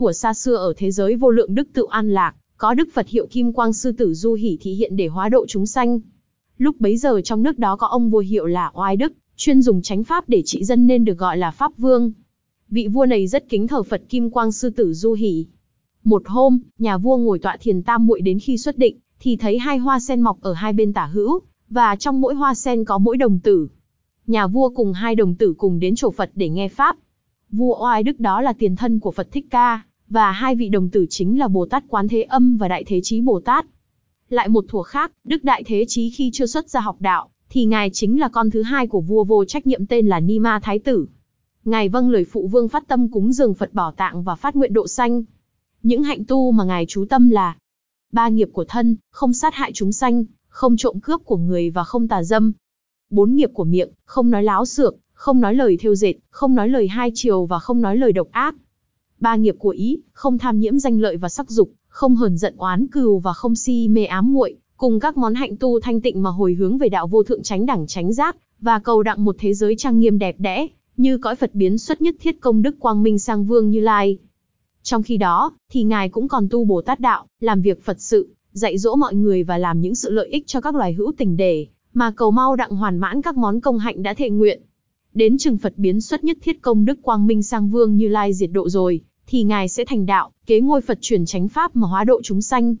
Thuở xa xưa ở thế giới vô lượng đức tự an lạc, có đức Phật hiệu Kim Quang Sư Tử Du Hỷ thị hiện để hóa độ chúng sanh. Lúc bấy giờ trong nước đó có ông vua hiệu là Oai Đức, chuyên dùng chánh pháp để trị dân nên được gọi là Pháp Vương. Vị vua này rất kính thờ Phật Kim Quang Sư Tử Du Hỷ. Một hôm, nhà vua ngồi tọa thiền tam muội đến khi xuất định, thì thấy hai hoa sen mọc ở hai bên tả hữu, và trong mỗi hoa sen có mỗi đồng tử. Nhà vua cùng hai đồng tử cùng đến chỗ Phật để nghe Pháp. Vua Oai Đức đó là tiền thân của Phật Thích Ca, và hai vị đồng tử chính là Bồ Tát Quán Thế Âm và Đại Thế Chí Bồ Tát. Lại một thuở khác, Đức Đại Thế Chí khi chưa xuất ra học đạo, thì ngài chính là con thứ hai của vua vô trách nhiệm tên là Ni Ma Thái Tử. Ngài vâng lời phụ vương phát tâm cúng dường Phật bảo tạng và phát nguyện độ sanh. Những hạnh tu mà ngài chú tâm là ba nghiệp của thân, không sát hại chúng sanh, không trộm cướp của người và không tà dâm. Bốn nghiệp của miệng, không nói láo xược, không nói lời thêu dệt, không nói lời hai chiều và không nói lời độc ác. Ba nghiệp của ý, không tham nhiễm danh lợi và sắc dục, không hờn giận oán cừu và không si mê ám muội, cùng các món hạnh tu thanh tịnh mà hồi hướng về đạo vô thượng tránh đẳng tránh giác, và cầu đặng một thế giới trang nghiêm đẹp đẽ, như cõi Phật biến xuất nhất thiết công đức quang minh sang vương Như Lai. Trong khi đó, thì ngài cũng còn tu Bồ Tát đạo, làm việc Phật sự, dạy dỗ mọi người và làm những sự lợi ích cho các loài hữu tình để mà cầu mau đặng hoàn mãn các món công hạnh đã thệ nguyện. Đến chừng Phật biến xuất nhất thiết công đức quang minh sang vương Như Lai diệt độ rồi, thì ngài sẽ thành đạo, kế ngôi Phật truyền chánh pháp mà hóa độ chúng sanh.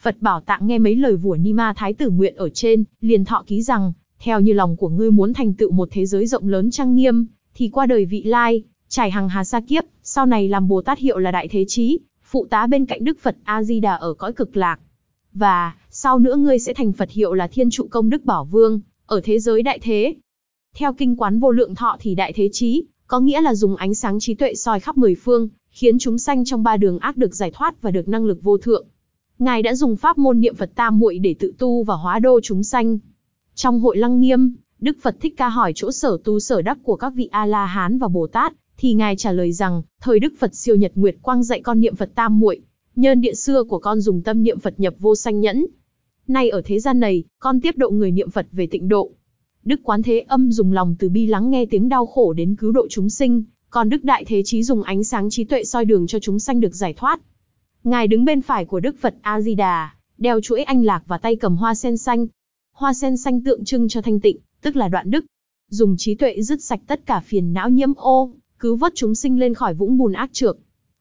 Phật bảo tạng nghe mấy lời vua Nima Thái tử nguyện ở trên, liền thọ ký rằng, theo như lòng của ngươi muốn thành tựu một thế giới rộng lớn trang nghiêm, thì qua đời vị lai, trải hằng hà sa kiếp, sau này làm Bồ Tát hiệu là Đại Thế Chí, phụ tá bên cạnh Đức Phật A-di-đà ở cõi cực lạc. Và, sau nữa ngươi sẽ thành Phật hiệu là Thiên trụ công Đức Bảo Vương, ở thế giới Đại Thế. Theo kinh quán vô lượng thọ thì Đại Thế Chí, có nghĩa là dùng ánh sáng trí tuệ soi khắp mười phương, khiến chúng sanh trong ba đường ác được giải thoát và được năng lực vô thượng. Ngài đã dùng pháp môn niệm Phật tam muội để tự tu và hóa đô chúng sanh. Trong hội lăng nghiêm, Đức Phật Thích Ca hỏi chỗ sở tu sở đắc của các vị A-la-hán và Bồ Tát, thì ngài trả lời rằng, thời Đức Phật siêu nhật nguyệt quang dạy con niệm Phật tam muội, nhân địa xưa của con dùng tâm niệm Phật nhập vô sanh nhẫn. Nay ở thế gian này, con tiếp độ người niệm Phật về tịnh độ. Đức Quán Thế Âm dùng lòng từ bi lắng nghe tiếng đau khổ đến cứu độ chúng sinh, còn Đức Đại Thế Chí dùng ánh sáng trí tuệ soi đường cho chúng sanh được giải thoát. Ngài đứng bên phải của Đức Phật A Di Đà, đeo chuỗi anh lạc và tay cầm hoa sen xanh. Hoa sen xanh tượng trưng cho thanh tịnh, tức là đoạn đức. Dùng trí tuệ dứt sạch tất cả phiền não nhiễm ô, cứu vớt chúng sinh lên khỏi vũng bùn ác trược.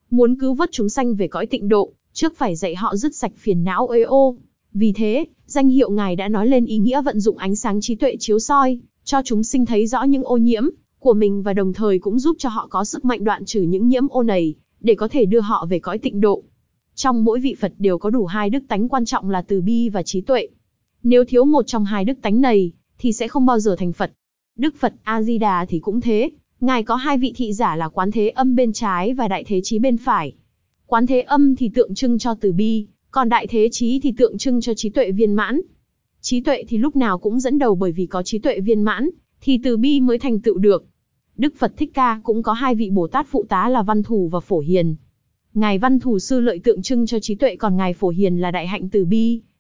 Muốn cứu vớt chúng sanh về cõi tịnh độ, trước phải dạy họ dứt sạch phiền não ê ô. Vì thế, danh hiệu ngài đã nói lên ý nghĩa vận dụng ánh sáng trí tuệ chiếu soi, cho chúng sinh thấy rõ những ô nhiễm của mình và đồng thời cũng giúp cho họ có sức mạnh đoạn trừ những nhiễm ô này, để có thể đưa họ về cõi tịnh độ. Trong mỗi vị Phật đều có đủ hai đức tánh quan trọng là từ bi và trí tuệ. Nếu thiếu một trong hai đức tánh này, thì sẽ không bao giờ thành Phật. Đức Phật A-di-đà thì cũng thế, Ngài có hai vị thị giả là Quán Thế Âm bên trái và Đại Thế Chí bên phải. Quán Thế Âm thì tượng trưng cho từ bi, còn Đại Thế Chí thì tượng trưng cho trí tuệ viên mãn. Trí tuệ thì lúc nào cũng dẫn đầu bởi vì có trí tuệ viên mãn, thì từ bi mới thành tựu được. Đức Phật Thích Ca cũng có hai vị Bồ Tát phụ tá là Văn Thù và Phổ Hiền. Ngài Văn Thù sư lợi tượng trưng cho trí tuệ còn Ngài Phổ Hiền là đại hạnh từ bi,